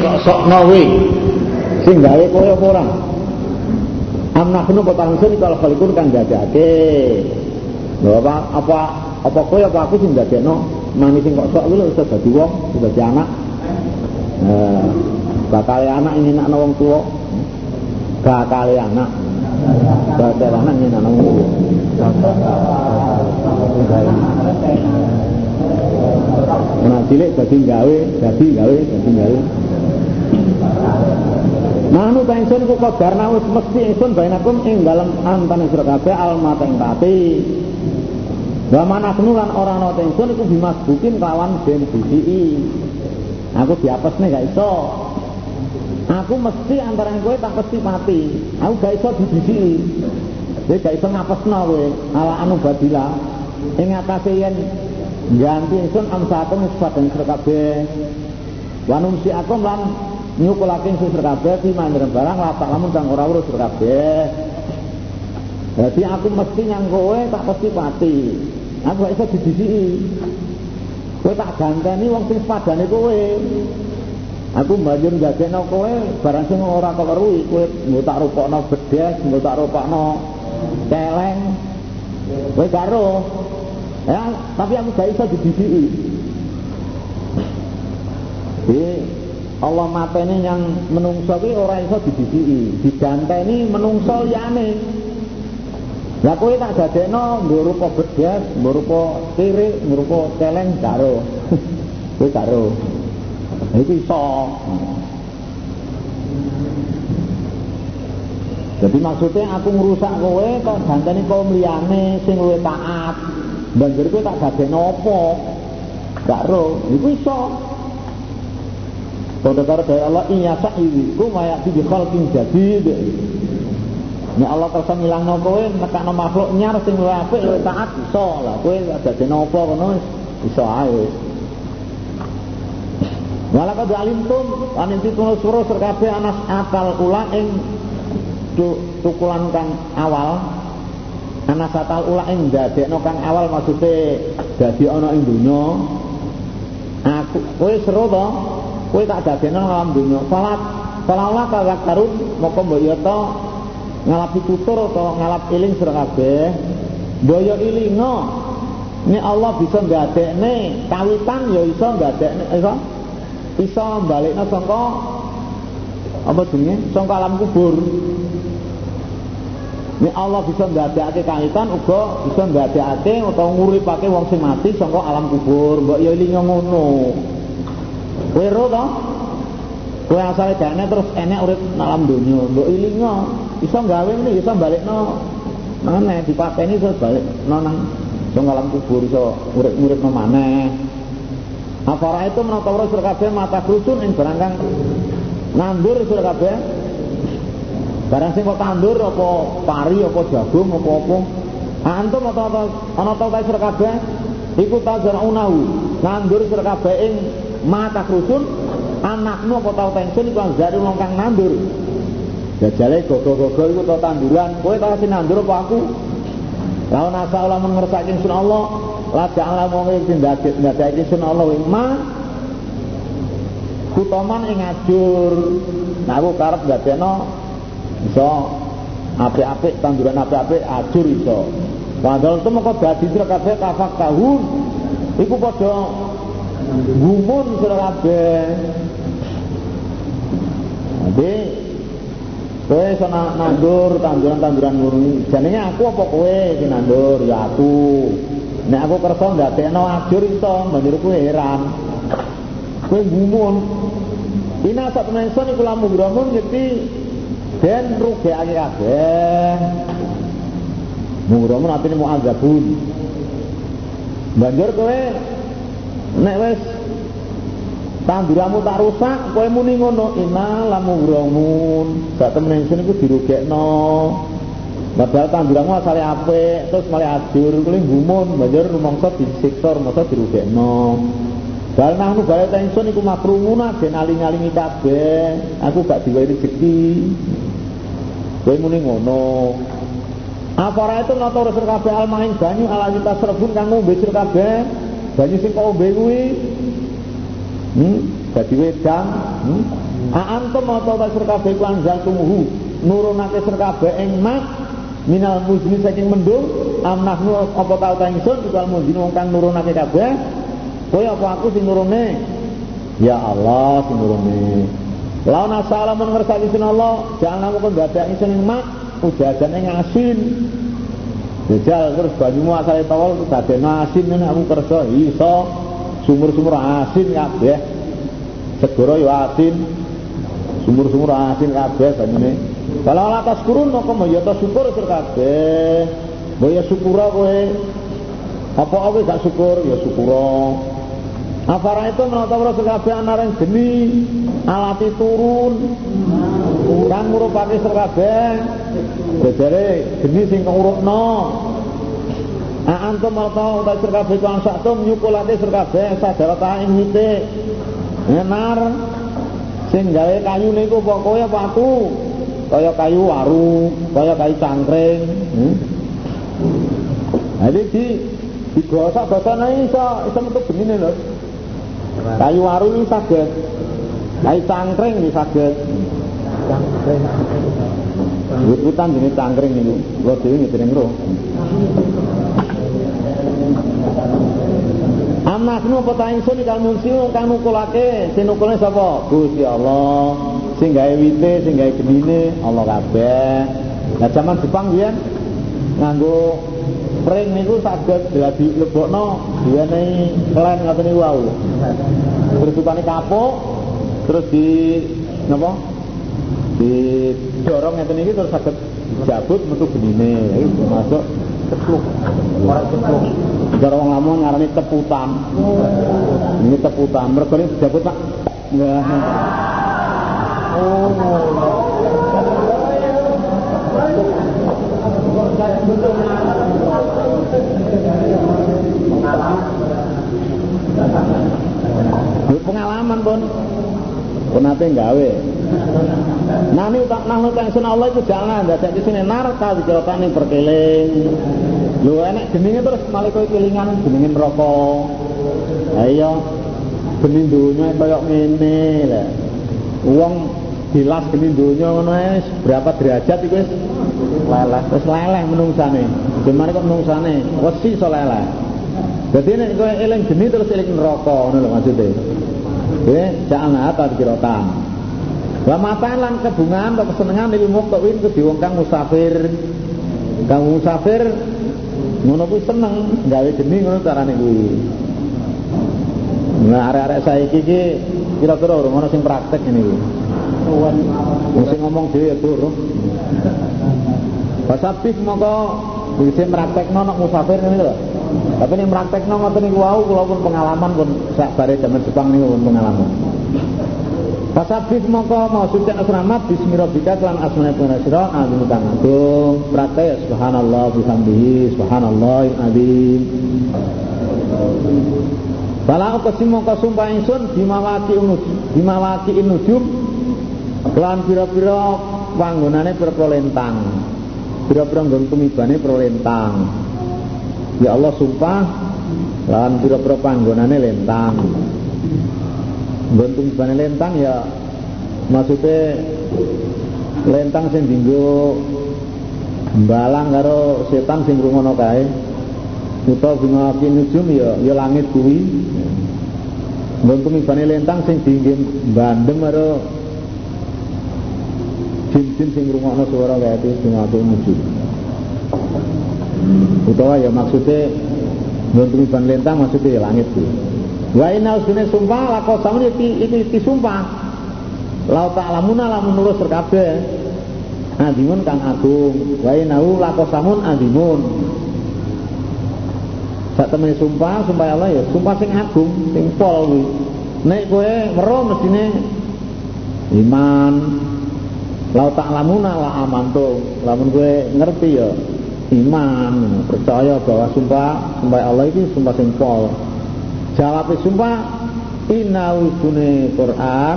kok sokno kowe. Sing gawe kowe apa ora? Am nahnu sun kalau khalikun kan dadake. Lho apa apa apa kowe apa aku sing dadekno mani sing kok sok kuwi iso dadi wong, dadi anak. Eh, bakal anak ini nak wong tuwa. Bakal anak. Bakal anak ini nak wong tuwa. Nah cilik dadi gawe, dadi gawe, dadi gawe. Manu pensun ku kodarna wis mesti ingsun bainakum ing dalem antane sira kabeh almata ing pati. Wa manaknu lan ora ana ingsun iku bimasbukin kawan ben bisiki. Aku diapesne gak iso. Aku mesti antara kowe tak mesti mati. Aku gak iso dibisiki. Kowe gak iso ngapesno kowe ala anu badila. Ing atase yen ganti ingsun amsakum sepadan sira kabeh. Wa numsiakum lan nyukulaken sira kabeh fi mandaran barang lapak lamun kang ora urus kabeh. Jadi aku mesti nyang kowe tak mesti mati. Aku gak iso dibisiki. Kowe tak ganteni wong sing padane kowe. Aku banjur ndadekno kowe barang sing ora keleruhi kowe nggo tak rupokno bedes, nggo tak rupokno celeng. Kowe karo. Ya, tapi aku gak iso dibisiki. Jadi Allah mateni yang menungso ki ora iso dibisiki, diganteni menungso liyane. Lah kowe tak dadekno nggo rupa bedas, nggo rupa tirik, nggo rupa celeng karo. Kowe karo. Iku iso. Jadi maksudnya aku ngerusak kowe kok ganteni kaum liyane sing luwih taat. Banjur kowe tak dadekno apa? Gak ro, iku iso. Kode karo dari Allah iya sa'iwiku mayati bi khalqin jadid. Ini Allah kersa ngilangno kowe nekakno makhluk nyar sing luwih apik taat iso lah kowe dadi napa kono iso ae. Wala kad alimtum an suruh serkabe anas akal ula ing tukulan kang awal anas akal ula ing dadekno kang awal maksude dadi ana ing donya aku kowe seru to? Kowe tak dadekno alam dunya. Salat salawat kala karun moko mbok yo to? Ngalap tutur atau ngalap iling sira kabeh? Boyo ilingo ini Allah bisa ndadekne kawitan ya iso ndadekne iso? Iso balikno sangka apa jenenge? Sangka alam kubur ini Allah bisa ndadekake kawitan uga bisa ndadekake utawa nguripake wong sing mati sangka alam kubur mbok ya ilingo ngono Kowe ro to? Kowe asale dene terus enek urip alam donya. Mbok ilingo, iso gawe ngene iso balekno maneh dipateni terus balik nang iso alam kubur iso urip-urip maneh. Afara itu menata sira kabeh mata krusun ing barang kang nandur kabeh. Barang sing kok tandur apa pari apa jagung apa apa. Antum apa ana ta sira kabeh? Iku tajraunahu nandur sira kabeh ing mata krusun anakmu apa tau pensiun iku anggare wong kang nandur. Jajale gogo-gogo iku tau tanduran kowe tau sing nandur apa aku? Lawan asa Allah mengersake sun Allah. La ja'ala wong sing ndadek sun Allah ma. Kutoman ing ajur. Nah aku karep iso apik-apik tanduran apik-apik ajur iso Padahal itu maka dadi sira kabeh kafak tahun iku padha gumun sira kabeh. Jadi kowe iso nandur tanduran-tanduran ngono jenenge aku apa kowe nandur ya aku. Nek aku kersa ndadekno ajur iso banjur kowe heran. Kowe gumun. Ina sak temen ingsun iku lamu gramun ngerti den rugekake kabeh. Mugramun artine mu'adzabun. Banjur kowe nek wis tanduramu tak rusak kowe muni ngono ina lamu gromun sak temen ingsun iku dirugekno. Padahal tanduramu asale apik terus malah ajur kuwi gumun banjur rumangsa disiksa rumangsa dirugekno. Bal nahnu bal ingsun iku makrumuna ben aling-alingi kabeh. Aku gak diwehi rezeki kowe muni ngono. Apa itu nata rasul kabeh almain banyu ala kita serbun kang ngombe sir kabeh. Banyu sing kok ombe kuwi. Hmm? Dadi wedang. Hmm? Aantum mau ta sir kabeh ku anzal tumuhu. Nurunake sir kabeh ing mak minal muzni saking mendung. Am nahnu apa tau ta ingsun? Ikal muzni wong kang nurunake kabeh. Kowe apa aku sing nurune? Ya Allah sing nurune Lawan asala mun ngersaki sin Allah jangan aku kon dadak ingsun ing mak ujadane ngasin Jajal terus banyumu asale tawal dadekno asin ngene aku kerja iso. Sumur-sumur asin kabeh segoro yo asin. Sumur-sumur asin kabeh banyune kalau atas kurun mau ya syukur sir kabeh mbok ya syukur kowe apa kowe gak syukur? Ya syukur Afara itu menata Rasul kabeh anareng geni alati turun kang ngurupake kabeh jare geni sing ngurupno antum mau tahu utai sir kabeh kang saktum nyukulake sir kabeh sadara ing wite enar sing gawe kayu niku pokoke watu kaya kayu waru kaya kayu cangkring hmm? Jadi di digosok-gosokne iso iso metu benine lho. Kayu waru ini sakit. Kayu cangkring ini sakit. Cangkring. Wit-witan jenis cangkring ini. Lo dewi ngitering roh. Anak nu apa ta ingsun kang mungsi kang nukulake, sing nukulne sapa? Gusti Allah. Sing gawe wite, sing gawe genine Allah kabeh. Nah zaman Jepang biyen nganggo spring niku saged dadi lebokno diwenehi klen ngoten niku wau. Terus upane kapuk terus di napa? Di dorong ngeten iki terus saged jabut metu benine. Iku masuk cepluk. Ora cepluk. Cara wong lamun ngarani teputan. Ini teputan. Mergo ini jabut Pak. Oh. Pengalaman pun pun nate gawe. Nani tak nang kang Allah itu jangan dadak di sini narka dicerotane perkeling. Lu enek jenenge terus malah kowe kelingan jenenge neraka. Ha iya. Geni dunya kaya ngene lho. Wong dilas geni ngono berapa derajat iku wis? Leleh. Wis leleh menungsane. Gimana kok menungsane. Wesi iso leleh. Jadi nek kowe eling geni terus eling neraka ngono lho maksude ya jangan apa kirotan wa mataan lan kebungan atau kesenengan lil muqtawin ke wong kang musafir kang musafir ngono kuwi seneng gawe geni ngono carane kuwi Nah, arek-arek saiki iki kira-kira ora ono sing praktek ngene iki. Wong sing ngomong dhewe ya durung. Pasapih mongko bisa praktekno nek musafir ngene lho. Tapi nek praktekno ngoten niku wau kula pun pengalaman pun sak bare jaman Jepang niku pun pengalaman. Pasabih mongko mau suci asrama bismillahirrahmanirrahim kelan asmane pengira sira azim kang agung praktek ya subhanallah bihamdihi subhanallah azim Bala uqsim mongko sumpah ingsun bimawaki unus bimawaki nujum lan pira-pira panggonane pira lentang. Pira-pira nggon ya Allah sumpah. Lan pira-pira panggonane lentang. Nggon tumibane lentang ya maksudnya lentang sing dinggo balang karo setan sing rungono kae. Utawa bunga nujum ya ya langit kuwi. Nggon tumibane lentang sing dinggo bandem karo jin-jin sing ngrungokno swara kaya itu ati muju. Utawa ya maksudnya ngontungi ban lentang maksudnya ya langit itu. Wa inna usune sumpah lako samun itu, itu sumpah. Lau ta'lamuna lamun nurus kabeh. Adimun kang agung. Wa inna lako samun adimun. Sak temene sumpah, sumpah Allah ya sumpah sing agung, sing pol kuwi. Nek kowe weruh mestine iman, Lau tak lamuna lah amantu Lamun gue ngerti ya Iman Percaya bahwa sumpah Sumpah Allah itu sumpah simpol Jawab sumpah Inna wujune Quran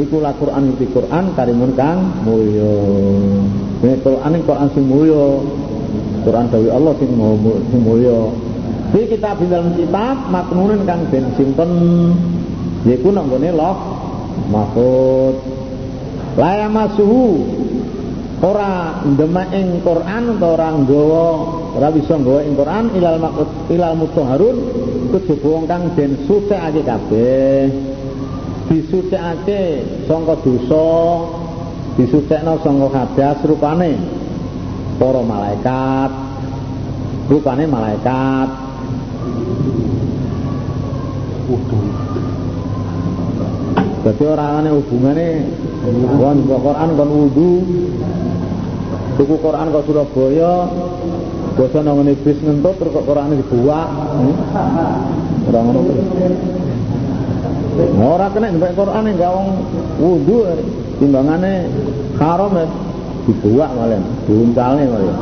Ikulah Quran itu Quran Karimun kang mulyo Ini Quran ini Quran sing mulyo Quran dari Allah sing mulyo Di kitab dalam kitab Maknunin kang ben simpen Yiku nanggone loh mahfud la masuhu ora ndemek ing Quran utawa ora nggawa ora bisa nggawa ing Quran ilal maqut ilal mutahharun kejaba wong kang den sucikake kabeh. Disucikake sangka dosa disucikno sangka hadas rupane para malaikat rupane malaikat Jadi orang aneh hubungannya Kon Quran kon wudu Tuku Quran kok Surabaya Bosa nangani bis ngentut terus kok Quran dibuak. Ora ngono Ora kena mbek Quran enggak wong wudu timbangane haram ya. Dibuak malah diuncalne malah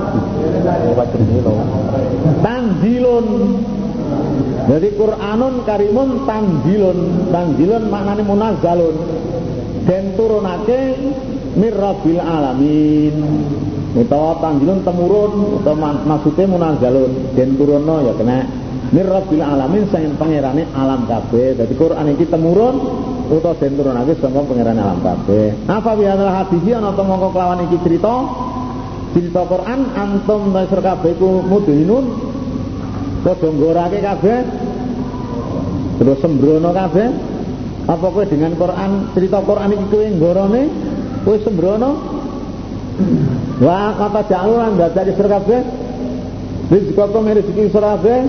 tanzilun jadi Quranun karimun tanzilun tanzilun maknanya munazzalun dan turunake mirrabil alamin. Utawa tanzilun temurun utawa maksudnya munazzalun dan turunno ya kena mirrabil alamin sing pangerane alam kabeh. Dadi Quran iki temurun utawa den turunake saka pangerane alam kabeh. Apa biadal hadis ana to mongko kelawan cerita? Cerita Quran antum nasr kabeh ku mudhinun padha nggorake kabeh. Terus sembrono kabeh. Apa kowe dengan Quran cerita Quran iki kowe nggorone? Kowe sembrono? Wa kata jaluran dadake sira kabeh. Rizqakum rezeki sira kabeh.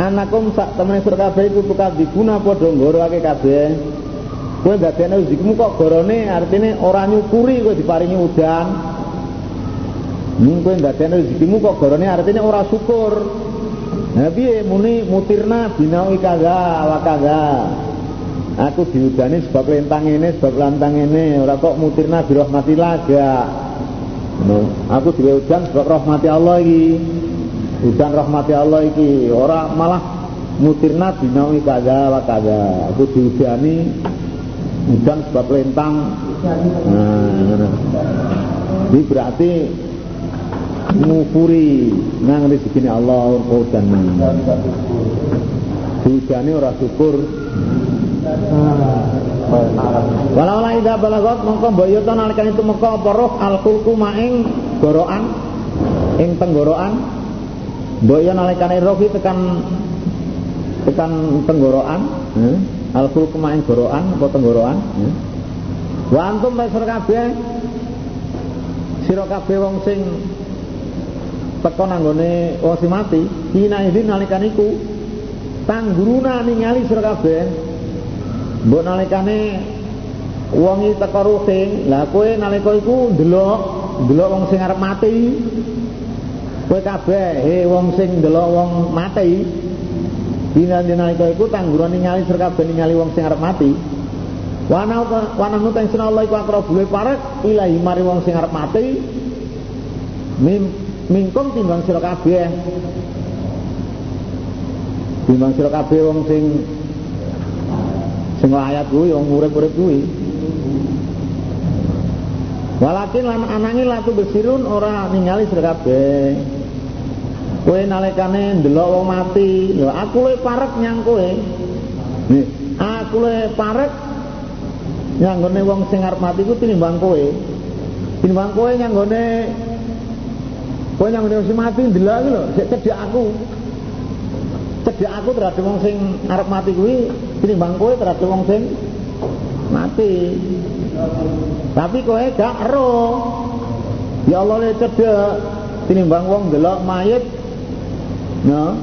Anakum sak temene sira kabeh iku tukar diguna padha nggorake kabeh. Kowe dadene rezekimu kok gorone? Artine ora nyukuri kowe diparingi udan. Ning kowe dadene rezekimu kok gorone? Artine ora syukur Piye muni mutirna binawi kaza wa kaza. Aku diudani sebab lentang ini, sebab lantang ini, ora kok mutirna bi rahmatillah gak. No, aku diwe udan sebab rahmati Allah iki. Udan rahmati Allah iki, ora malah mutirna binawi kaza wa kaza. Aku diudani udan sebab lentang. Nah, Ini berarti ngupuri nang rezekine Allah udan hujane ora syukur Walau la ida balagot mongko boyo to nalikan itu mongko apa roh al kulku maing goroan ing tenggorokan boyo nalikane roh tekan tekan tenggorokan hmm? al kulku maing goroan apa tenggorokan hmm? wa antum kabeh sira wong sing teko nanggone wong sing mati hina idin nalikan iku tangguruna ningali sira kabeh. Mbok nalikane wong iki teko ruting lah kowe nalika iku ndelok ndelok wong sing arep mati. Kowe kabeh he wong sing ndelok wong mati. Dina nalika iku tangguruna ningali sira kabeh ningali wong sing arep mati. Wana wana nuteng Allah iku akrabule parek ilahi mari wong sing arep mati mim mingkum timbang sira kabeh. Timbang sira kabeh wong sing sing layat kuwi wong urip-urip kuwi. Walakin lan anangin latu besirun ora ningali sira kabeh. Kowe nalikane ndelok wong mati. Lho aku le parek nyang kowe. Nih aku le parek nyanggone wong sing arep mati ku tinimbang kowe. Tinimbang kowe nyanggone Kowe yang ngene sing mati ndelok iki lho, sik cedhak aku. Cedhak aku terhadap wong sing arep mati kuwi tinimbang kowe terhadap wong sing mati. Tapi kowe gak ero. Ya Allah le cedhak tinimbang wong ndelok mayit. No.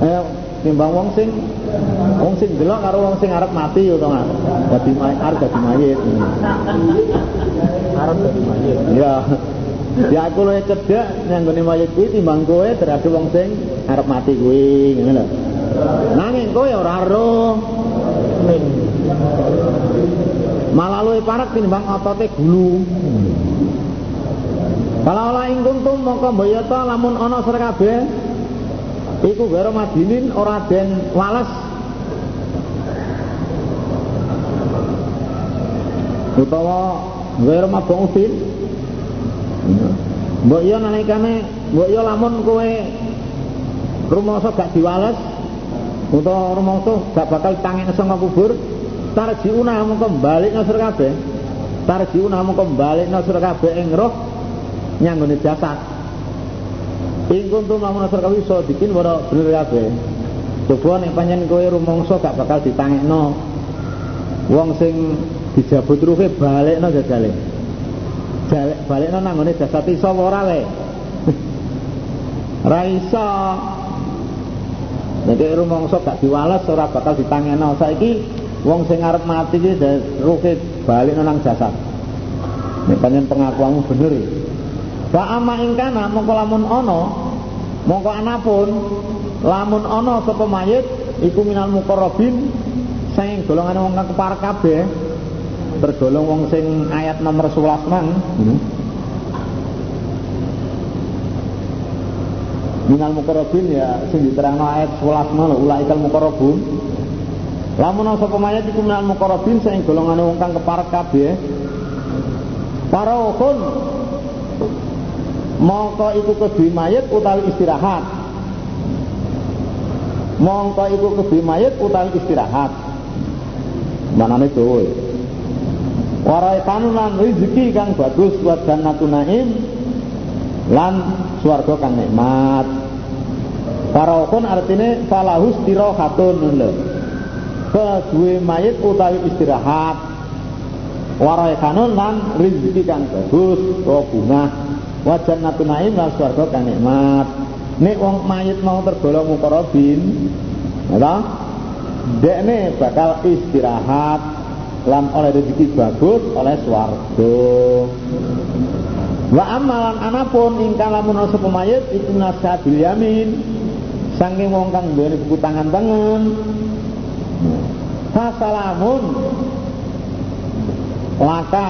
Eh timbang wong sing wong sing delok karo wong sing arep mati yo to Mas. Dadi mayit arep dadi mayit. Arep dadi mayit. Ya. Ya aku luwih cedhak nyanggone mayit kuwi timbang kowe terhadap wong sing arep mati kuwi, ngono lho. Nanging kowe ora roh. Malah luwih parek timbang otote gulu. Kalau ora ing kuntum mongko mbaya ta lamun ana sira kabeh iku gara madinin ora den wales utawa gara mabung Mbok yo nalikane mbok yo lamun kowe rumangsa gak diwales utawa rumangsa gak bakal tangen saka kubur tarjiuna mung kembali nasur kabeh tarjiuna mung kembali nasur kabeh ing roh nyanggone jasad ing kuntum lamun nasur kabeh iso dikin ora bener kabeh. Coba nek panjen kowe rumangsa gak bakal ditangekno wong sing dijabut ruhe balikno jajale balik balikno nanggone jasad iso ora le ra iso Nek rumangsa gak diwales ora bakal ditangekno saiki wong sing arep mati iki ruhe balik nang jasad. Nek panjen pengakuanmu bener. Wa amma ing kana mongko lamun ana mongko anapun lamun ana sapa mayit iku minal muqarrabin sing golongan wong kang kepar kabeh tergolong wong sing ayat nomor 11 mang. Hmm. minal mukarrabin ya sing diterangno ayat 11 mau ulaikal mukarrabun lamun sapa mayat iku minal mukarrabin sing golongane wong kang keparek kabeh. Para ukun mongko iku kedue mayit utawi istirahat. Mongko iku kedue mayit utawi istirahat. Manane dowe warai lan rezeki kang bagus buat jannatun naim lan swarga kang nikmat Faraukun artinya falahus tirohatun lho. Kedua mayit utawi istirahat. Warai kanun lan rizki kang bagus, oh bunga. Wajan natu naim lan swarga kang nikmat. Nek wong mayit mau tergolong mukarabin, ya Dekne bakal istirahat lan oleh rezeki bagus oleh swarga. Wa amalan anapun ingkang lamun sapa mayit iku nasihatul yamin. Saking wong kang duweni buku tangan tangan. Fasalamun laka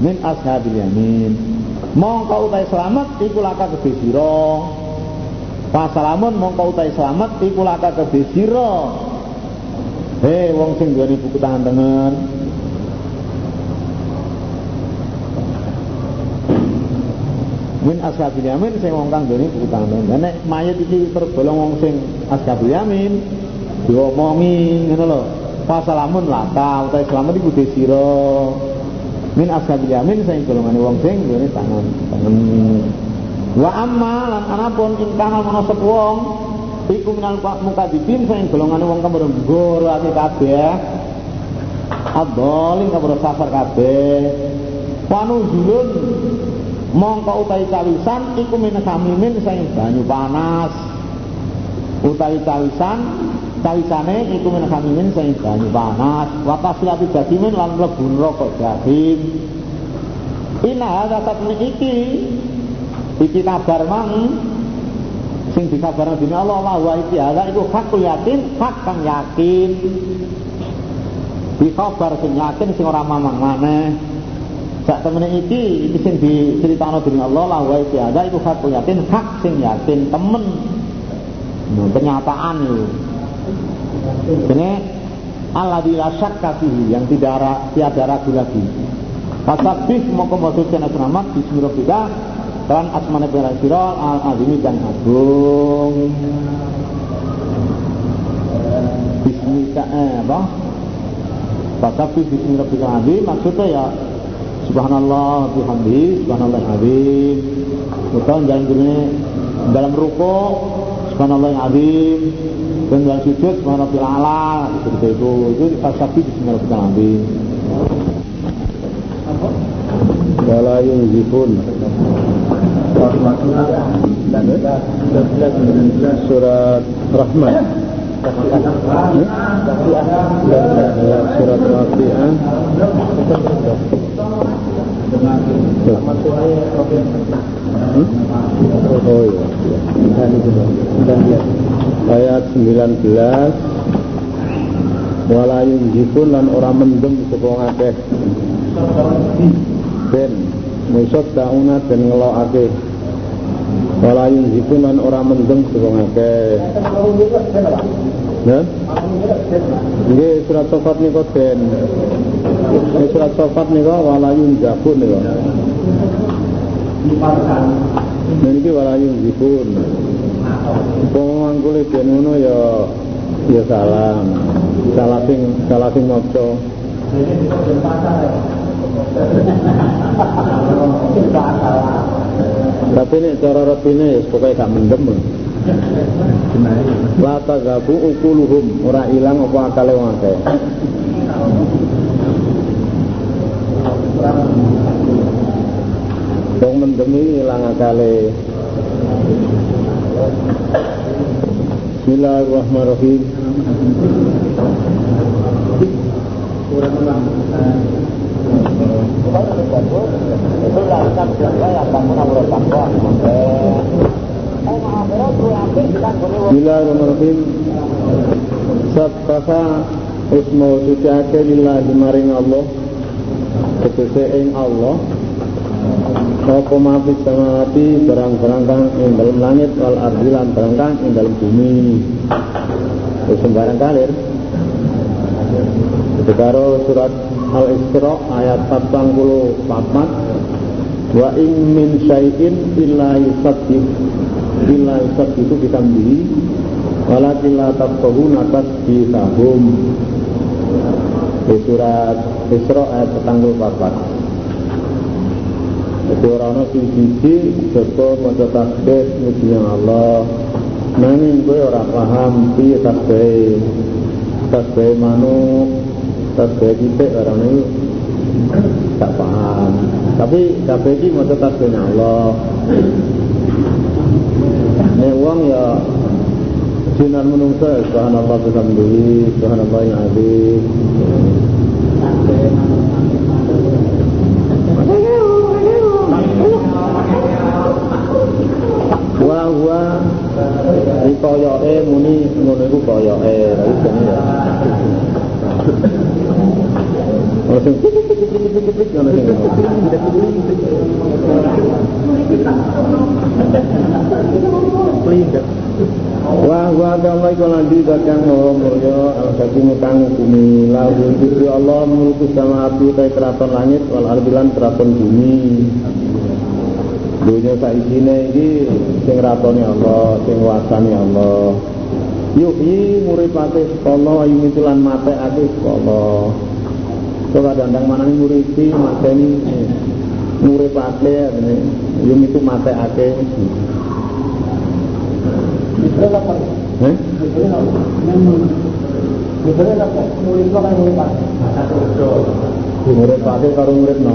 min ashabil yamin. Mongko utai selamat iku laka kedhe sira. Fasalamun mongko utai selamat iku laka kedhe sira. Hei wong sing duweni buku tangan tangan. min ashabil yamin sing wong kang duweni utang nek mayit iki tergolong wong sing ashabil yamin diomongi ngono lho. Pasalamun laka utawa selamat iku desira min ashabil yamin sing golongane wong sing duweni tangan tangan wa amma lan anapun ingkang ana sep wong iku minal mukadzibin sing golongane wong mboro ati kabeh. Adolin kabur safar kabeh. Panuzulun mongko utawi cawisan iku min samimin sing banyu panas. Utawi cawisan cawisane iku min samimin sing banyu panas. Wa taslati jadimin lan mlebu neraka jahim ina hadza iki. Iki kabar mang sing dikabarno dene Allah Allah wa iki hadza iku hakul yakin hak kang yakin di kabar sing yakin sing ora mamang maneh Sak temene iki iki sing diceritakno dening Allah la wa ada itu hak yakin hak sing yakin temen. Nah, kenyataan itu. Ini Allah la syakka yang tidak ada, tiada ragu lagi. Fasabih moko maksud sana selamat bismillahirrahmanirrahim dan asmane sira al azimi dan agung. Bismillah eh, apa? Fasabih bismillahirrahmanirrahim maksudnya ya Subhanallah bihamdi, subhanallah azim. Kita jalan gini dalam ruko, subhanallah yang azim. Dan dalam sujud, subhanallah ala, seperti itu. Itu tasabi bismillah bil azim. Wala yunzifun Surat Rahman Surat Waqi'ah Oh iya. Ayat 19 Walayun jikun lan ora mendem sapa ngakeh. Ben musot tauna dan ngelokake. Walayun jikun lan ora mendem sapa ngakeh. Nah? Nggih surat sofat nika den. Nggih surat sofat nika walayun jabun nika. Nah niki walayun jibun. Wong mangkule den ngono ya ya salam. salah sing salah sing maca tapi ini cara retine ya pokoknya gak mendem La tagabu ukuluhum ora ilang apa akale wong akeh. Wong mendemi ilang akale. Bismillahirrahmanirrahim. Bismillahirrahmanirrahim. Sabbaha ismu suciake lillahi maring Allah. Tegese ing Allah. Apa mafis samawati barang-barang kang ing dalam langit wal ardi lan barang kang ing dalam bumi. Wis sembarang kalir. Itu surat Al-Isra ayat 44 wa in min syai'in illa yusabbih illa yusabbih itu ditambihi walakin la tafqahuna tasbihahum di surat Isra ayat 44 jadi orang-orang sing siji joko maca tasbih muji Allah. Nanging kowe ora paham piye tasbih. Tasbih manuk tasbih kita orang ini tak paham. Tapi tasbih ini maca tasbihnya Allah. Ini uang ya sinar menungsa subhanallah bihamdihi subhanallah yang azim wa wa iki koyoke muni ngono iku koyoke tapi jane ya Sing Wah wah kama iku landi bakang maha mulya al-hakim kang bumi lahu Gusti Allah mulku sama api ta keraton langit wal ardilan keraton bumi Dunia saisine iki sing ratone Allah, sing wasane Allah. Yuhyi muripate sekolah, yumitulan mate ake sekolah. Coba dandang mana nih muripi, mate ini muripate, yumitu mate ake. Eh? Muripate karo murid no.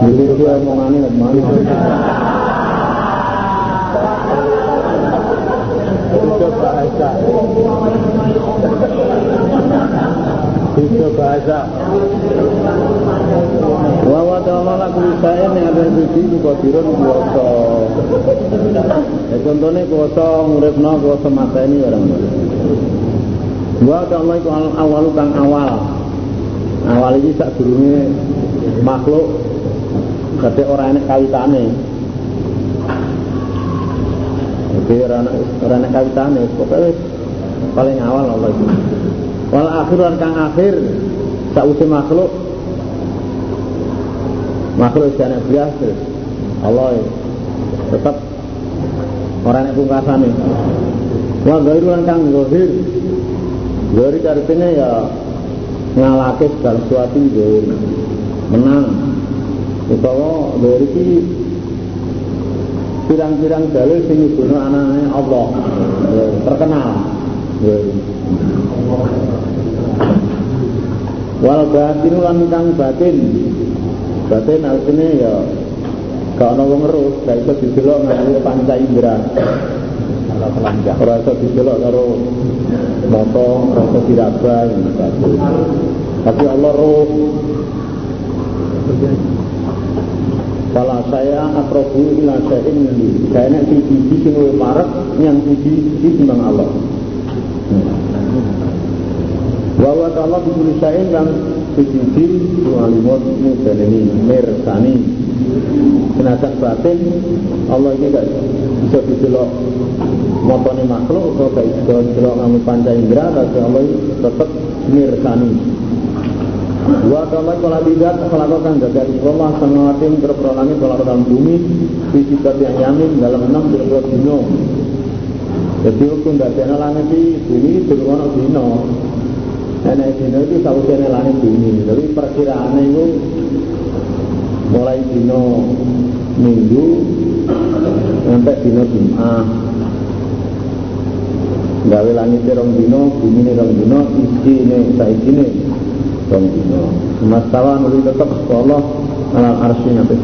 Jadi dia omongannya mana? Itu bahasa. Bahasa. Wa ta'ala laku isain yang ada suci itu kodirun kuasa. Ya contohnya kuasa nguripna kuasa mata ini orang. Wa ta'ala itu awal kang awal. Awal ini sak durunge makhluk ketika orang ini kawitane jadi orang ini kawitane pokoknya paling awal Allah itu wal akhir dan kang akhir sausi makhluk. Makhluk jana biasa Allah tetap orang yang pungkasane. Wa gairu lan kang zahir zahir artinya ya ngalake segala sesuatu zahir menang. Utawa dari iki pirang-pirang dalil sing ibuno anane Allah. Terkenal wal batin lan kang batin. Batin artinya ya gak ana wong ngerus gak iso didelok nganggo panca indra ora iso didelok karo mata ora iso diraba tapi Allah roh. Kalau saya akrobu ila syai'in. Nabi saya nak siji sing parek yang siji siji timbang Allah wa wa ta'ala bi kulli syai'in kang siji walimut mudani mirsani. Senajan batin Allah ini gak bisa didelok motone makhluk atau gak bisa didelok ngamu panca indera tapi Allah tetap mirsani. Wa kama kala tidak melakukan gagal Allah sangawatin berpura langit dalam bumi Fisikat yang yamin dalam enam berpura dino. Jadi hukum dadana langit bumi berpura dino Enak dino itu sausnya langit bumi, tapi perkiraan itu mulai dino minggu sampai dino Jumat. Gawe langit rong dino, bumi ini rong dino, isi ini saiki ini rong dino. Semastawa nuli tetap Allah alam arsy sampai.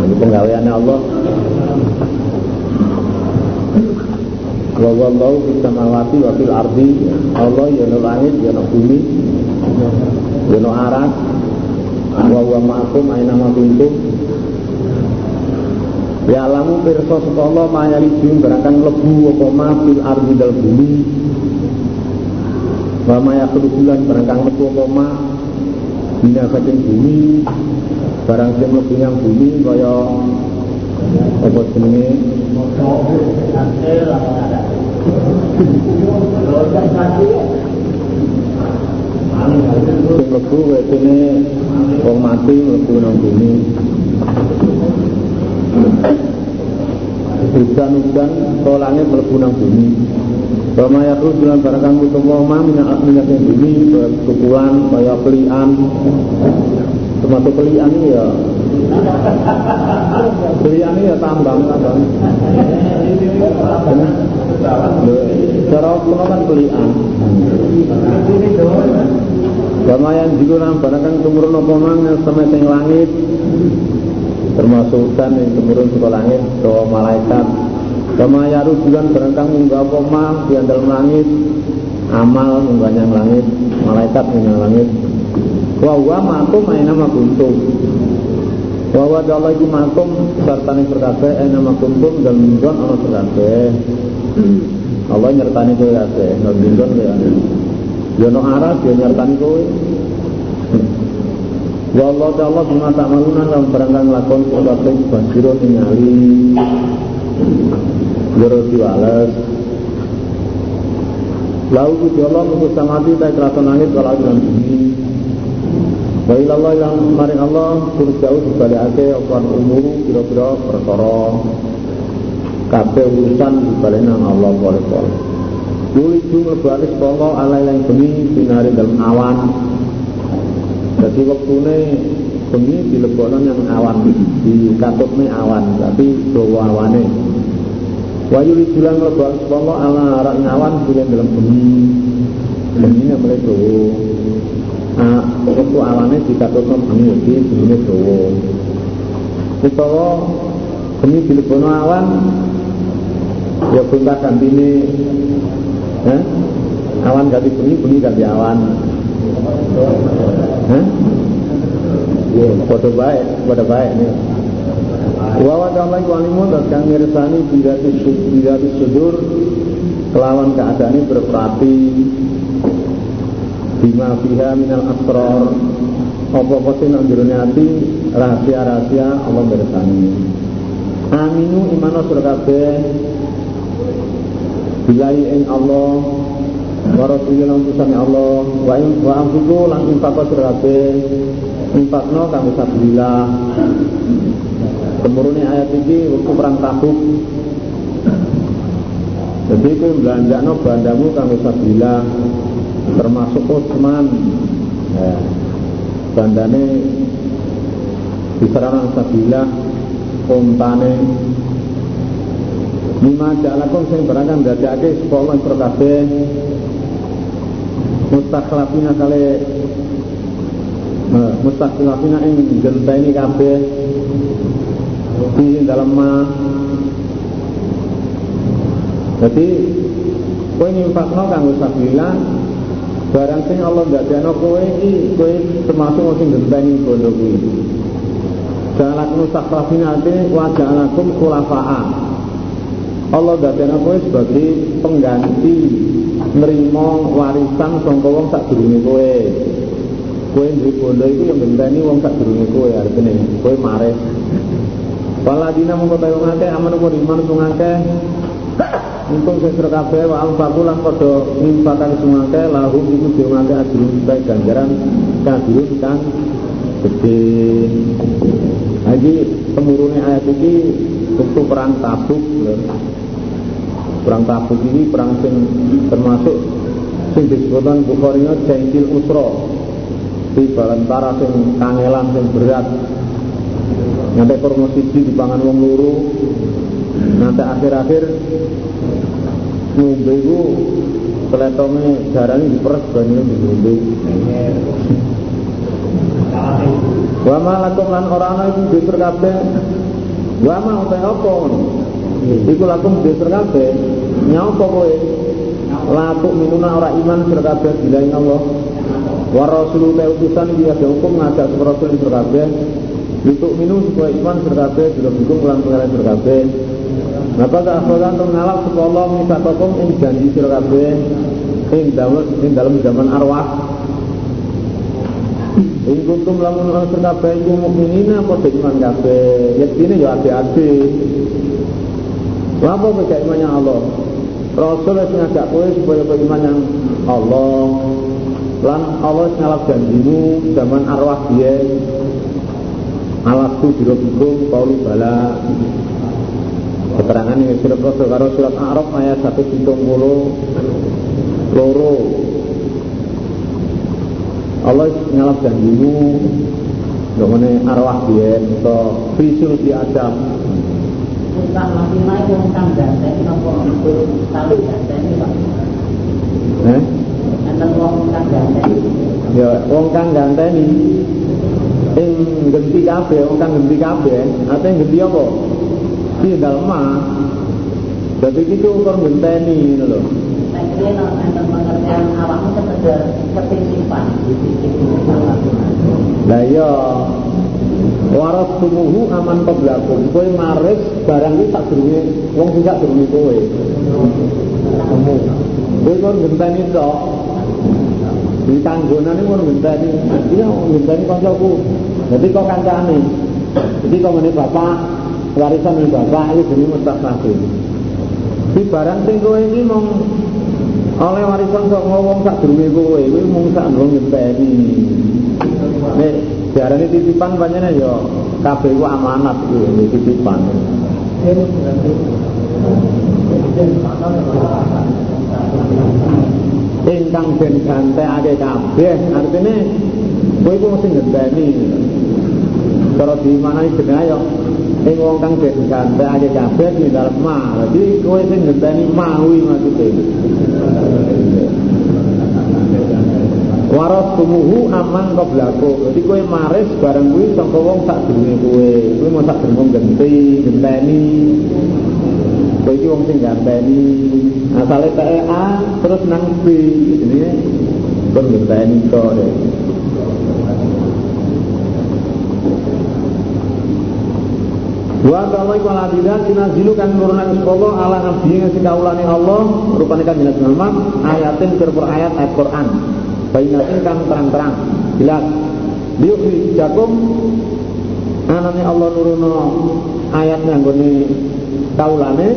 Ini penggaweannya Allah. Wa wallahu fis samawati wa fil ardi. Allah ya langit ya bumi. Ya no aras. Wa wa ma'akum aina ma kuntum. Ya alamu pirsa sapa Allah mayali jin berakan lebu apa ma fil ardi dal bumi. Wa ma yakhluqulan berakan lebu apa ma bina bumi barang sing mlebu yang bumi kaya apa jenenge sing mlebu wetene wong mati mlebu nang bumi. Hujan-hujan to langit mlebu nang bumi. Bama ya terus bilang barang kamu semua ma minyak minyak yang bumi berkukulan kaya pelian termasuk pelian ya pelian ini ya tambang tambang. Cara kuno kan yang digunakan barang kan tumurun apa mang sama sing langit. Termasuk hujan yang tumurun ke langit ke malaikat. Kama yaru bulan berangkang munggah poma di dalam langit. Amal munggah yang langit Malaikat munggah langit. Wa wa makum aina ma kuntum Wa wa Allah iku makum Sartani berkabe aina ma kuntum Dan minggon ana berkabe Allah nyertani kowe kabe Dan minggon ya Ya no aras ya nyertani kowe. Wa Allah ta'ala bima ta'malunan Dalam berangkang lakon Sebab basiro ningali Guru diwales. Lalu kudu Allah Mukus samati Tak keraton langit Kalau bumi Wa ilallah yang maring Allah Terus jauh dibalikake Okuan umur Kira-kira perkara Kabeh urusan dibalik nang Allah Boleh-boleh Yuli jumlah baris pokok alai yang bumi Binari dalam awan. Jadi waktunya Bumi dilebokno yang awan Di katutnya awan Tapi bawa awane. Wayu dijulang lebak sepuluh ala arak ngawan Kuliah dalam Bumi ini mulai dowo Nah, waktu awannya dikatut bumi Jadi bumi dowo Utawa Bumi dilebono awan Ya bunta ganti ini eh? Awan ganti bumi, bumi ganti awan Hah? Ya, foto baik, foto baik nih Wa wa ta'ala dan kang mirsani bidati sudur kelawan keadaan ini berperhati bima fiha minal asror apa-apa sing nang hati rahasia-rahasia Allah mirsani aminu imano surah kabeh. Bilai ing Allah. Wa rasulina utusane Allah. Wa in wa amfiku lan infaqo surah kabeh. Infakno kang sabilillah Kemuruni ayat ini waktu perang tabuk. Jadi itu belanja no bandamu kang bilang termasuk Utsman. Ya. bandane diserang sabila untane Lima ja'alakum sing barangkan dadake sapa Allah kabeh. Mustakhlafina kale mustakhlafina ing genteni kabeh. Di dalam ma. Jadi kowe nyimfakno kanggo sabila barang sing Allah ndadekno kowe iki kowe termasuk sing genteni bondo kuwi. Jalakum sakrafina ati wa jalakum khulafa'a. Allah ndadekno kowe sebagai pengganti nerima warisan sangka wong sak durunge kowe. Kowe duwe bondo iki yang genteni wong sak durunge kowe artine. Kowe mares Waladina mongko tayo ngake aman umur iman sung Untung sesra kabeh wa alfaqu lan padha nimpakan sung ngake lahum iku dhewe ngake ajrun baik ganjaran kabirun kang gede. Lagi temurune ayat ini waktu perang Tabuk. Perang Tabuk ini perang sing termasuk sing disebutkan Bukhari jengkil usro di balantara sing kangelan sing berat nanti kurma siji pangan wong luru nanti akhir-akhir ngombe iku darah darane diperes banyu ngombe Wa ma lakum lan ora ana iku dhewe kabeh. Wa ma uta apa Iku lakum dhewe kabeh. Nyapa kowe? Laku minuna ora iman sira kabeh billahi Allah. Wa rasul ta utusan dia ada hukum ngajak rasul sira kabeh. Itu minu supaya iman sira kabeh bila hukum lan pengaran sira Napa tak akhwalan untuk ngalap supaya Allah misakakum ing janji sira kabeh ing dalam ing dalam zaman arwah Ing kuntum lamun ora kabeh iku mukminina padha iman kabeh. Yektine ya ati-ati. Apa kok imannya Allah? Rasul wis ngajak kowe supaya kowe yang Allah. Lan Allah ngalap janjimu zaman arwah dia. Alastu birobikum kauli bala. Keterangan yang surat Rasul karo surat Arab ayat 170 loro. Allah ngalap janjimu Gimana arwah dia Atau visul di Adam. Eh? Ya, wong kang ganteni ing genti kabeh, wong kang genti kabeh, ate genti apa? Di dalma. Dadi iki ukur genteni pengertian awakmu sekedar ketimpan Lah iya waras tumuhu aman qablakum kowe maris barang iki tak durunge wong sing sak durunge kowe. Kowe kon genteni tok. Di tanggonane kon genteni. Iya genteni kancaku. Jadi kok kancane. Jadi kok ngene bapak warisan dari bapak itu jenenge mustaqbil. Di barang sing kowe iki mong oleh warisan kok ngomong sak durunge kowe, kowe mung sak nggon ngenteni. Nek diarani titipan pancene ya kabeh ku amanat iki titipan. Ingkang den gantekake kabeh artine kowe iku mesti ngenteni. Cara di mana jenenge ya ing wong kang den gantekake kabeh di dalem ma. Dadi kowe sing ngenteni mawi maksude. Waras tumuhu aman qablaku. Jadi kowe maris bareng kuwi saka wong sak durunge kowe. Kowe mau sak durung genti, genteni. Kowe iki wong sing ganteni. Asale teke A terus nang B. Jenenge kon genteni kok. Wa kalau iku ladidan dinazilu kan nurunan Allah ala nabi sing kaulane Allah rupane kan jelas Muhammad ayatin per ayat ayat Quran. Bainatin kan terang-terang. Jelas. Liuhi jakum. Anane Allah nuruno ayat nganggone kaulane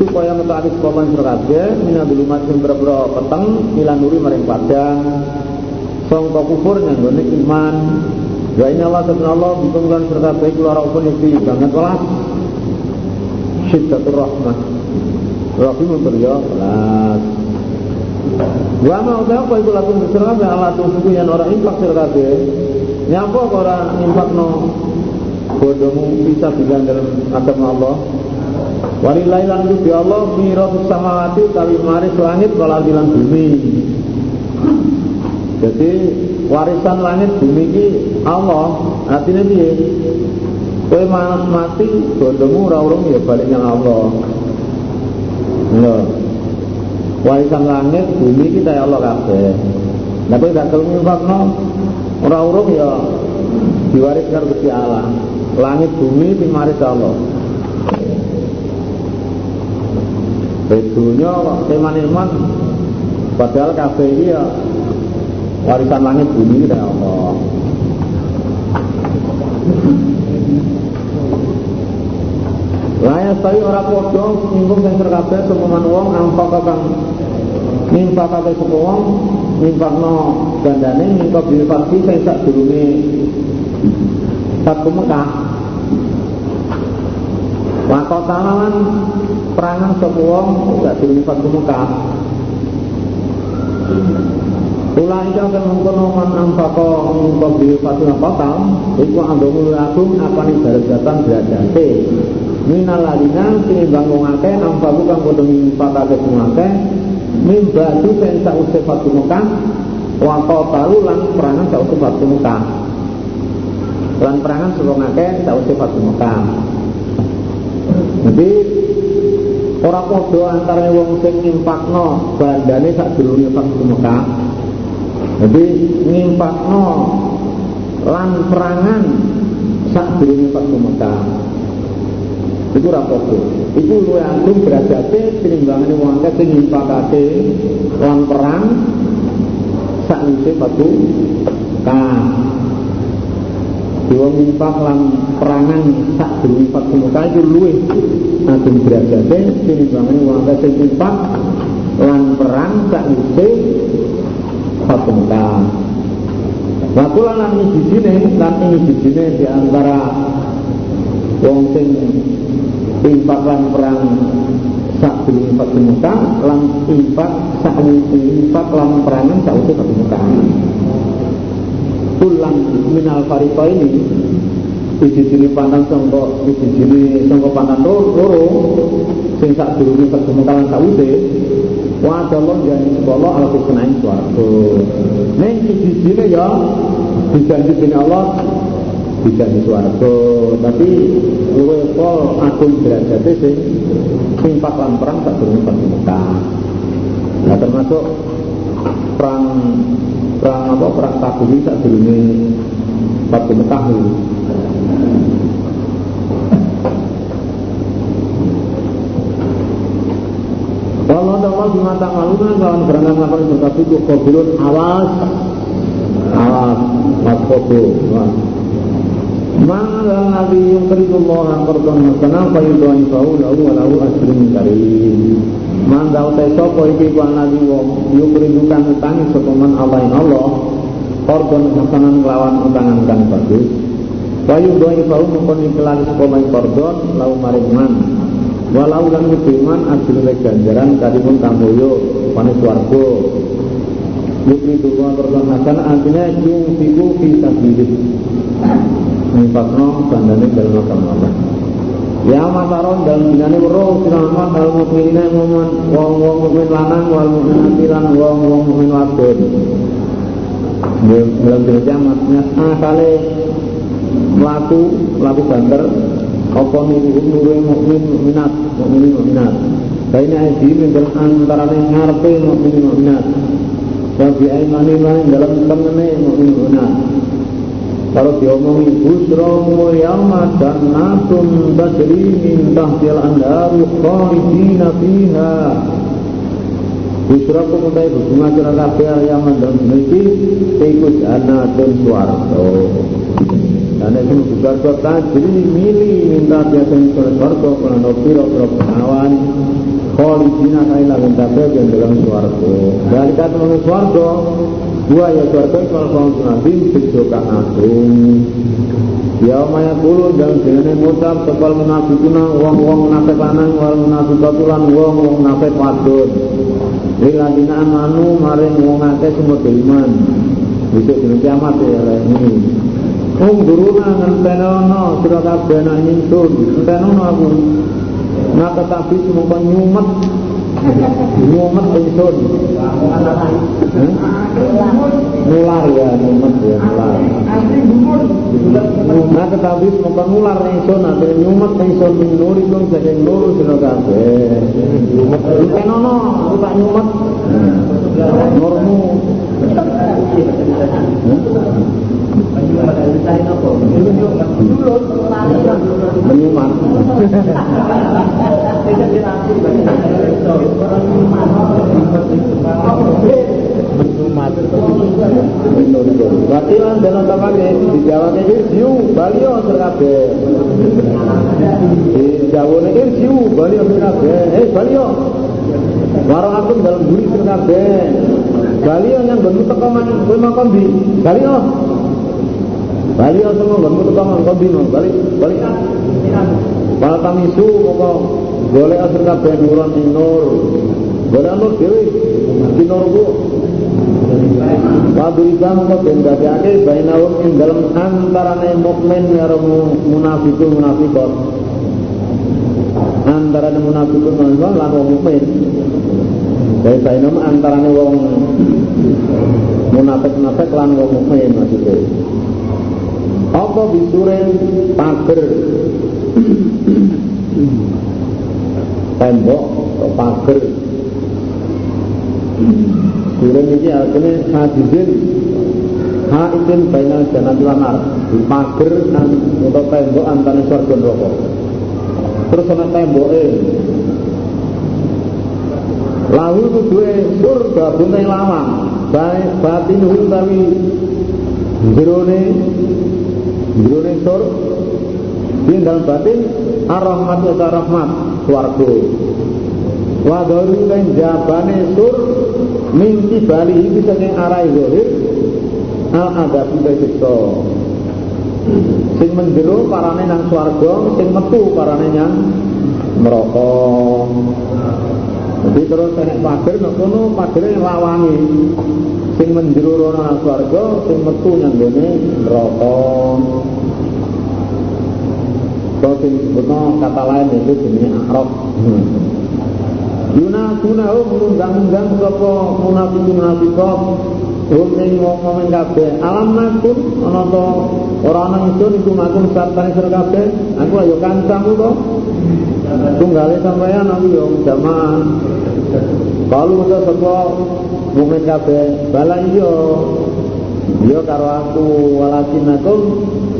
supaya ngetokake sekolah sira kabeh minadulumat sing boro peteng milan nuri maring padang. Sangka kufur nganggone iman Ya ini Allah dan Allah bikum kan serta baik luar upun yang banget welas Syiddatul rahmah. Rahim untuk ya welas Wa ma udah apa itu lagu berserah dan Allah tuh yang orang infak serta Nyapa orang infak no? Bodohmu bisa bilang dalam Allah. Walillahi lan di Allah miratus samawati tapi maris langit kalau bilang bumi. Jadi warisan langit bumi ini Allah. Artinya dia kowe mati bodohmu ora ya balik Allah. Lho. Warisan langit bumi kita ya Allah kabeh. Nah kowe gak gelem nyumpakno ora urung ya diwariskan Gusti Allah. Langit bumi dimaris Allah. Bedunya kok teman-teman padahal kabeh iki ya warisan langit bumi dari Allah. Laya sekali orang podo Minggung yang terkabeh Semuman wong Ampak kang Nimpak kabeh semua wong Nimpak no Gandane Nimpak bilfasi Saya sak durungi. Satu Mekah. Wakot talawan Perangan semua wong Sak durungi Satu Mekah Ulah iki akan mengkono man ampako mengko bi fatina kota iku anggo agung apane darajatan derajate minal ladina tinimbang wong akeh ampaku kang padha nyimpakake wong akeh min batu sing sause Mekah wa qatalu lan perangan sause fatina Mekah lan perangan sing akeh sause Mekah jadi ora padha antara wong sing nyimpakno bandane sak durunge Mekah jadi ngimpakno lan perangan sak durunge Fathu Mekah. Iku ora padha. Iku luwih agung derajate tinimbangane wong akeh sing ngimpakake lan perang sak nise Fathu Mekah. Dewa ngimpak lan perangan sak durunge Fathu Mekah iku luwih agung derajate tinimbangane wong akeh sing ngimpak lan perang sak nise fatungka Wakula lan bijine lan ini bijine di antara wong sing impak lan perang sak durunge fatungka lan impak sak impak lan perangan sak utuh fatungka Kulang minal fariko ini Iji jini pantan sangka Iji jini sangka pantan loro Sing sak durunge fatungka lan sak utuh Wa Allah yang sekolah ala kusunain suatu. Neng sini ya Dijanji sini Allah Dijanji suatu. Tapi Luwe pol agung derajatnya sing Simpak lan perang tak durung Mekah. Nah termasuk Perang Perang apa Perang tabuni tak durungnya Pas Mekah Ta'ala bima ta'maluna kawan berangkat melakukan sesuatu itu qabilun awas awas wasfodo Ma'ala nabi yungkridullah Qurban hasanah Fayudhani fahu lahu wa lahu asrin karim Manda utai sopo iki ku nabi wong Yungkridukan utangi sopaman Allah in Allah Qurban hasanah melawan utangan kan bagus Fayudhani fahu mengkoni kelali sopaman Qurban lahu maring man walau lan iman ajrune ganjaran karimun kamulya pane swarga Yukni dukungan pertama hasan artinya yung fiku fi sabilih Nifakno bandane dalam makam Allah. Ya mataron dalam dinane weruh siramat al mukminina mu'min wong-wong mukmin lanang wal mukminati lan wong-wong mukmin wadon. Dalam dina kiamat asale mlaku mlaku banter apa nuruhum nuruh mukmin mukminat mukminin mukminat Baina aidi dalam antara ngarepe mukmin mukminat wa dalam tengene mukminat kalau diomongi busramu yawma jannatun tajri min tahtil andaru khalidina fiha. Busra kumuntai berbunga sira kabeh yang mandang mriki iku jannatun swarga karena itu surga tajri mili minta biasa surga surga karena piro-piro penawan Khalidina kailah kabeh yang dalam swarga. Dari kata mengenai swarga, dua ya swarga kalau kaum nabi sejokan agung. Ya maya dulu dan sini mutab sekal munafikuna wong wong munafik lanang wal munafikatulan wong wong munafik wadon. Liladina amanu maring wong akeh semua iman. Besok dina kiamat ya ini. Ungguruna ngentenono sira kabeh nang nyingsun. Ngentenono aku. Maka tapi semua nyumet nyumet ingsun. Nular ya nyumet ya nular. Nah tetapi semua nular ingsun ada nyumet ingsun minuri kong jadi nuru sira kabeh. Ngentenono aku tak nyumet. Nurmu. Menyumat. Berarti lan dalam tapake dijawabnya. Eh yang di. Balio. Balio semua bentuk tekoman kopi no. Balik balik. Para tamisu moko golek asir kabeh nuron ing nur. Golek nur dhewe. Di nur ku Wadriba mengko den dadekake bainahum ing dalem antarane mukmin karo munafikun munafikot. Antarane munafikun munafikot lan wong mukmin. Baik bainahum antarane wong munafik-munafik lan wong mukmin maksudnya. Apa bisuren pager? Tembok atau pager? Suren ini artinya hadizin Haidin bainal janat lanar pager atau tembok antara surga neraka Terus ana temboke. Lalu itu dua surga buntai lawang. Baik batin tapi Jerone Jerone sur Di dalam batin Ar-Rahmat wa rahmat Suarga Wadharu kan jabane sur Minti bali iki saking arai zahir Al adab siksa Sing menjero parane nang swarga, sing metu parane nang neraka. Jadi terus enek pager nek kono pagere lawangi. Sing menjero nang swarga, sing metu nang gone neraka. Kalau sing disebutno kata lain itu jenis akrab. Yunasuna mengundang-undang sapa munafik munafikot Hum ing wong-wong kabeh. Alam nakun ana to ora ana ingsun iku makun sartane sira kabeh. Aku ayo kancamu to tunggale sampeyan aku yo jamaah kalau udah sapa mukmin kabeh bala iya. Iya karo aku walakin aku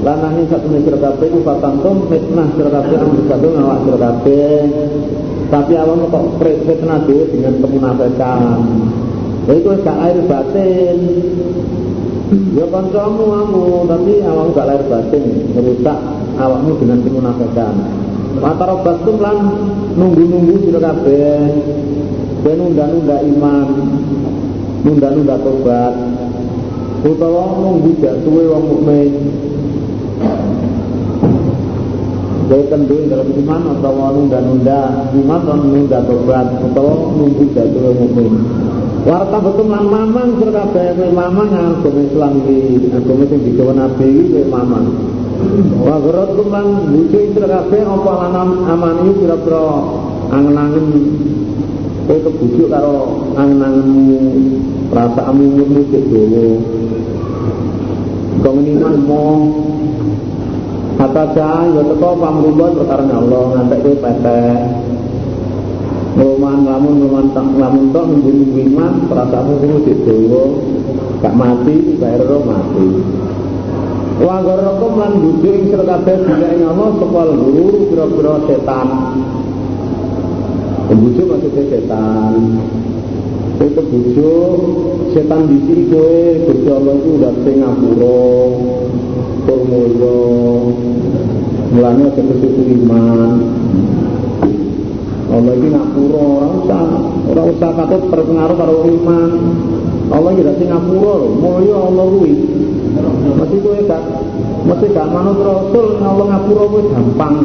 lanangi satu sira kabeh ku fatantum fitnah sira kabeh disatu ngawak sira kabeh. Tapi awam kok fitnah dhewe dengan kemunafikan. Itu gak air batin. Ya kancamu kamu tapi awakmu gak lahir batin merusak awakmu dengan kemunafikan. Mata robatum lan nunggu-nunggu sira kabeh ben nunda-nunda iman nunda-nunda tobat utawa nunggu jatuhe wong mukmin Jadi kendung dalam iman atau nunda-nunda iman atau nunda tobat atau nunggu jatuh wong mukmin. Warta betul lan mamang kabeh kowe mamang agama Islam iki, agama sing digawa Nabi iki kowe mamang. Wa gharat lan bucu sira kabeh apa lanam amani pira-pira kowe kebujuk karo angen-angenmu perasaanmu murni cek dowo. Kau iman mo Kata cah, ya teko pamrubah perkara Allah, ngantek kowe petek. Roman lamun roman tak lamun tok nunggu iman perasaanmu kudu didowo gak mati bayar ro mati Wa lan bujuk ing sira kabeh Allah sepal guru pira-pira setan. Bujuk maksudnya setan. Itu bujuk setan di sini kowe Gusti Allah itu udah sing ngapura. Turmoyo. Mulanya aja iman. Allah ini ngapura orang usah orang usah katut terpengaruh karo iman Allah ini dari ngapura loh mulya Allah kuwi mesti kowe gak mesti gak manut rasul Allah ngapura kuwi gampang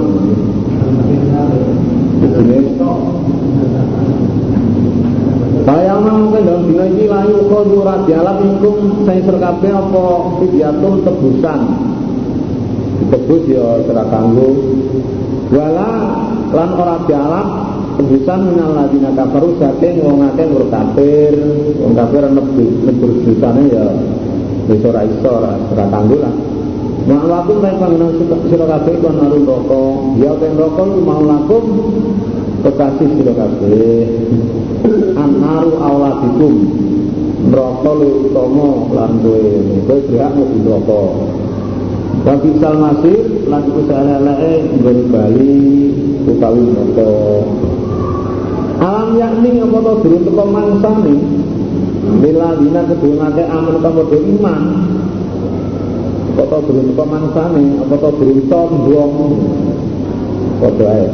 Saya mungkin dalam dina ini layu kodu radialam ingkum saya serkabe apa fidyatun tebusan. Tebus ya serak kanggo. Wala lan ora dialap tebusan minal ladina kafaru saking wong akeh kafir. Wong kafir nebus dosane ya. Wis ora iso ora ora kanggo lah Ma'lakum baik pangenan sira kabeh kon naru neraka ya ten neraka mau lakum? Kekasih sira kabeh anaru awladikum neraka lu utama lan kowe kowe berhak mlebu neraka Wa sal masir lan iku saleleke nggon bali utawi neraka Alam yakni apa to durung teko mangsane Bila dina kedua ngake aman kamu iman Apa durung teko mangsane Apa to durung sombong Padha ae.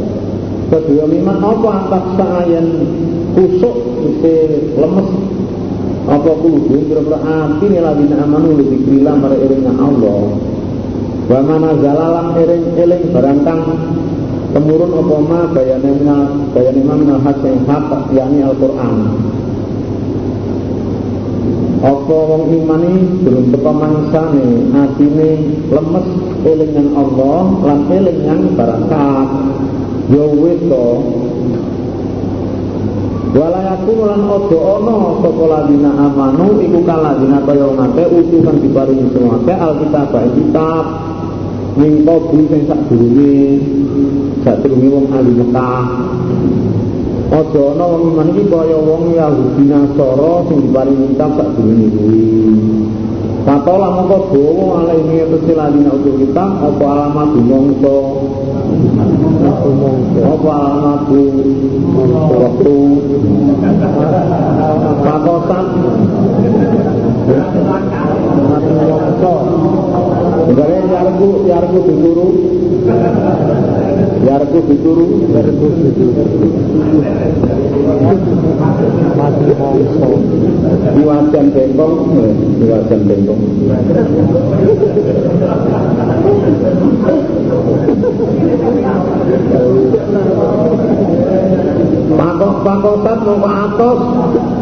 Kedua iman apa antak sayen kusuk Isi lemes? Apa kudu kira-kira api ladina amanu lebih kila mara iringnya Allah? Wa mana zalalam iring-iling barangkang temurun apa ma? Bayane bayane ma minal hak sing hak yakni Al-Qur'an apa wong iman iki durung teko mangsane atine lemes elingan Allah lan elingan barakat. Ya wis to. Wala yakun lan ojo ono sapa ladina amanu iku kaladina kaya utu kang diparingi semua alkitab kitab. Ning sing sak durunge sak durunge wong ahli Aja ana wong iman iki kaya wong Yahudi Nasara sing diparingi kitab sak durunge kuwi Patola mongko dawa alaihi tesilani utul kita apa alamat mongso apa alamat waktu pakosan Gare yarku yarku dituru yarku dituru yarku dituru mati mongso bengkong. Diwajan bengkong. Pakok pakosan mau ke atas.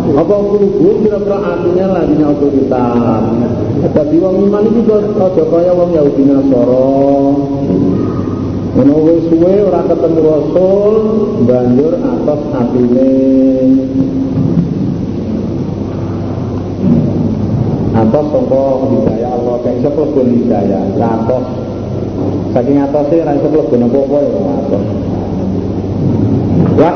Apa kubu kira-kira artinya lagi kita. Jadi wong iman aja kaya wong Yahudi Nasara Wis suwe ora ketemu Rasul banjur atas atine. Atas sangka hidayah Allah kayak iso mlebu hidayah. Atas saking atase ora iso mlebu apa-apa ya atas Wa